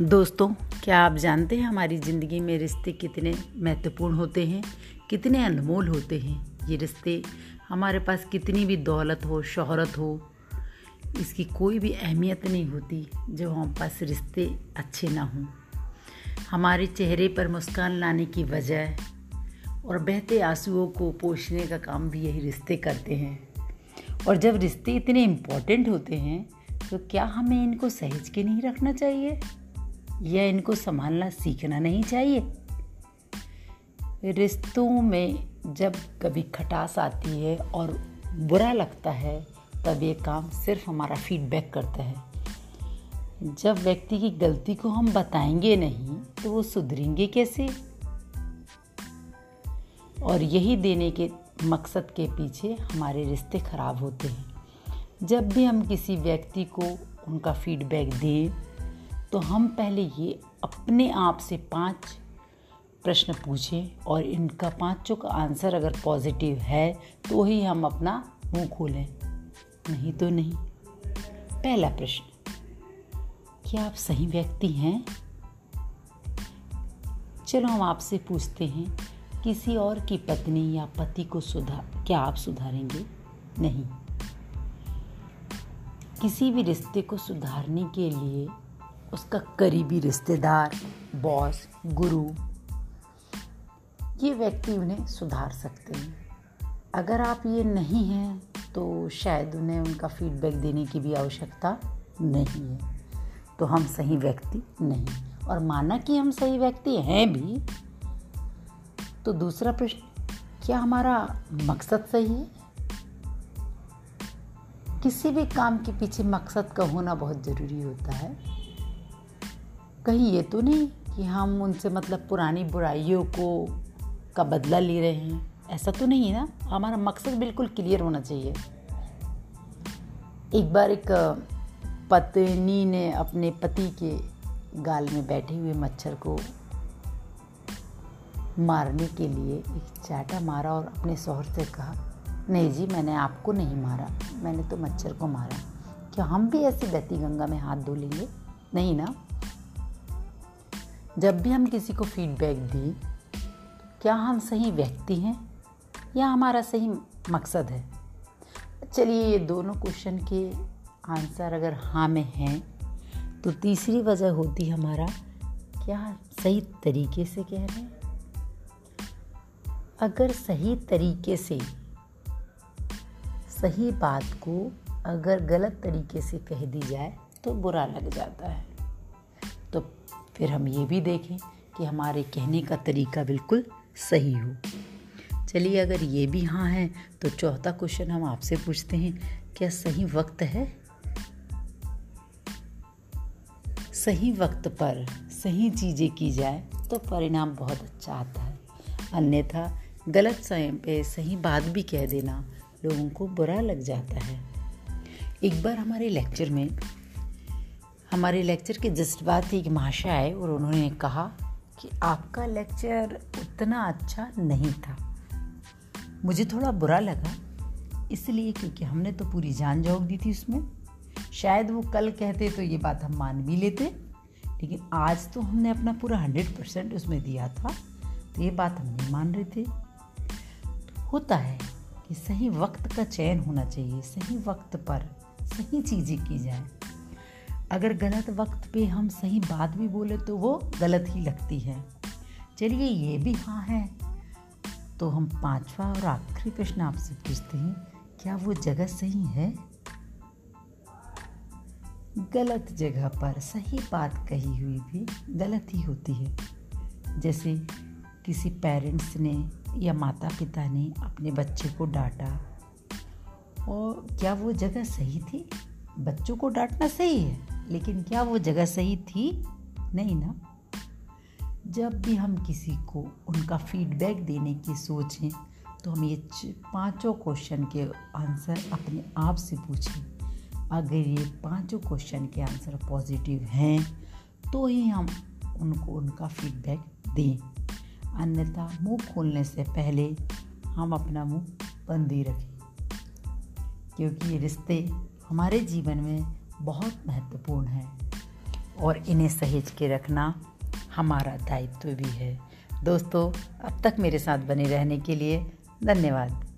दोस्तों, क्या आप जानते हैं हमारी ज़िंदगी में रिश्ते कितने महत्वपूर्ण होते हैं? कितने अनमोल होते हैं? ये रिश्ते हमारे पास कितनी भी दौलत हो, शोहरत हो, इसकी कोई भी अहमियत नहीं होती जब हमारे पास रिश्ते अच्छे ना हों। हमारे चेहरे पर मुस्कान लाने की वजह और बहते आंसुओं को पोषने का काम भी यही रिश्ते करते हैं। और जब रिश्ते इतने इम्पोर्टेंट होते हैं तो क्या हमें इनको सहेज के नहीं रखना चाहिए? या इनको संभालना सीखना नहीं चाहिए। रिश्तों में जब कभी खटास आती है और बुरा लगता है, तब ये काम सिर्फ़ हमारा फीडबैक करता है। जब व्यक्ति की गलती को हम बताएँगे नहीं तो वो सुधरेंगे कैसे? और यही देने के मकसद के पीछे हमारे रिश्ते खराब होते हैं। जब भी हम किसी व्यक्ति को उनका फीडबैक दें तो हम पहले ये अपने आप से पाँच प्रश्न पूछें और इनका पाँचों का आंसर अगर पॉजिटिव है तो ही हम अपना मुँह खोलें। नहीं तो नहीं। पहला प्रश्न, क्या आप सही व्यक्ति हैं? चलो हम आपसे पूछते हैं, किसी और की पत्नी या पति को सुधार क्या आप सुधारेंगे? नहीं। किसी भी रिश्ते को सुधारने के लिए उसका करीबी रिश्तेदार बॉस गुरु, ये व्यक्ति उन्हें सुधार सकते हैं। अगर आप ये नहीं हैं तो शायद उन्हें उनका फीडबैक देने की भी आवश्यकता नहीं है। तो हम सही व्यक्ति नहीं। और माना कि हम सही व्यक्ति हैं भी तो दूसरा प्रश्न, क्या हमारा मकसद सही है? किसी भी काम के पीछे मकसद का होना बहुत ज़रूरी होता है। कहीं ये तो नहीं कि हम उनसे मतलब पुरानी बुराइयों को, का बदला ले रहे हैं। ऐसा तो नहीं है ना। हमारा मकसद बिल्कुल क्लियर होना चाहिए। एक बार एक, पत्नी ने अपने पति के गाल में बैठे हुए मच्छर को मारने के लिए एक चाटा मारा और अपने शोहर से कहा, नहीं जी, मैंने आपको नहीं मारा। मैंने तो मच्छर को मारा। क्या हम भी ऐसी बहती गंगा में हाथ धो लेंगे? नहीं ना? जब भी हम किसी को फीडबैक दें, क्या हम सही व्यक्ति हैं या हमारा सही मकसद है? चलिए ये दोनों क्वेश्चन के आंसर अगर हाँ में हैं तो तीसरी वजह होती हमारा, क्या सही तरीके से कह रहे हैं? अगर सही तरीके से, सही बात को अगर गलत तरीके से कह दी जाए तो बुरा लग जाता है। तो फिर हम ये भी देखें कि हमारे कहने का तरीका बिल्कुल सही हो। चलिए, अगर ये भी हाँ है तो चौथा क्वेश्चन हम आपसे पूछते हैं, क्या सही वक्त है? सही वक्त पर सही चीज़ें की जाए तो परिणाम बहुत अच्छा आता है। अन्यथा गलत समय पे सही बात भी कह देना लोगों को बुरा लग जाता है। एक बार हमारे लेक्चर में हमारे लेक्चर के जस्ट बाद एक महाशय आए और उन्होंने कहा कि आपका लेक्चर उतना अच्छा नहीं था। मुझे थोड़ा बुरा लगा, इसलिए क्योंकि हमने तो पूरी जान झोंक दी थी उसमें। शायद वो कल कहते तो ये बात हम मान भी लेते, लेकिन आज तो हमने अपना पूरा हंड्रेड परसेंट उसमें दिया था तो ये बात हम नहीं मान रहे थे। होता है कि सही वक्त का चयन होना चाहिए, सही वक्त पर सही चीज़ें की जाए। अगर गलत वक्त पे हम सही बात भी बोले तो वो गलत ही लगती है। चलिए ये भी हाँ है। तो हम पांचवा और आखिरी प्रश्न आपसे पूछते हैं, क्या वो जगह सही है? गलत जगह पर सही बात कही हुई भी गलत ही होती है। जैसे किसी पेरेंट्स ने या माता पिता ने अपने बच्चे को डांटा, और क्या वो जगह सही थी? बच्चों को डांटना सही है? लेकिन क्या वो जगह सही थी? नहीं ना। जब भी हम किसी को उनका फीडबैक देने की सोचें तो हम ये पाँचों क्वेश्चन के आंसर अपने आप से पूछें। अगर ये पाँचों क्वेश्चन के आंसर पॉजिटिव हैं तो ही हम उनको, उनका फीडबैक दें। अन्यथा मुँह खोलने से पहले हम अपना मुँह बंद ही रखें। क्योंकि ये रिश्ते हमारे जीवन में बहुत महत्वपूर्ण है। और इन्हें सहेज के रखना हमारा दायित्व भी है। दोस्तों, अब तक मेरे साथ बने रहने के लिए धन्यवाद।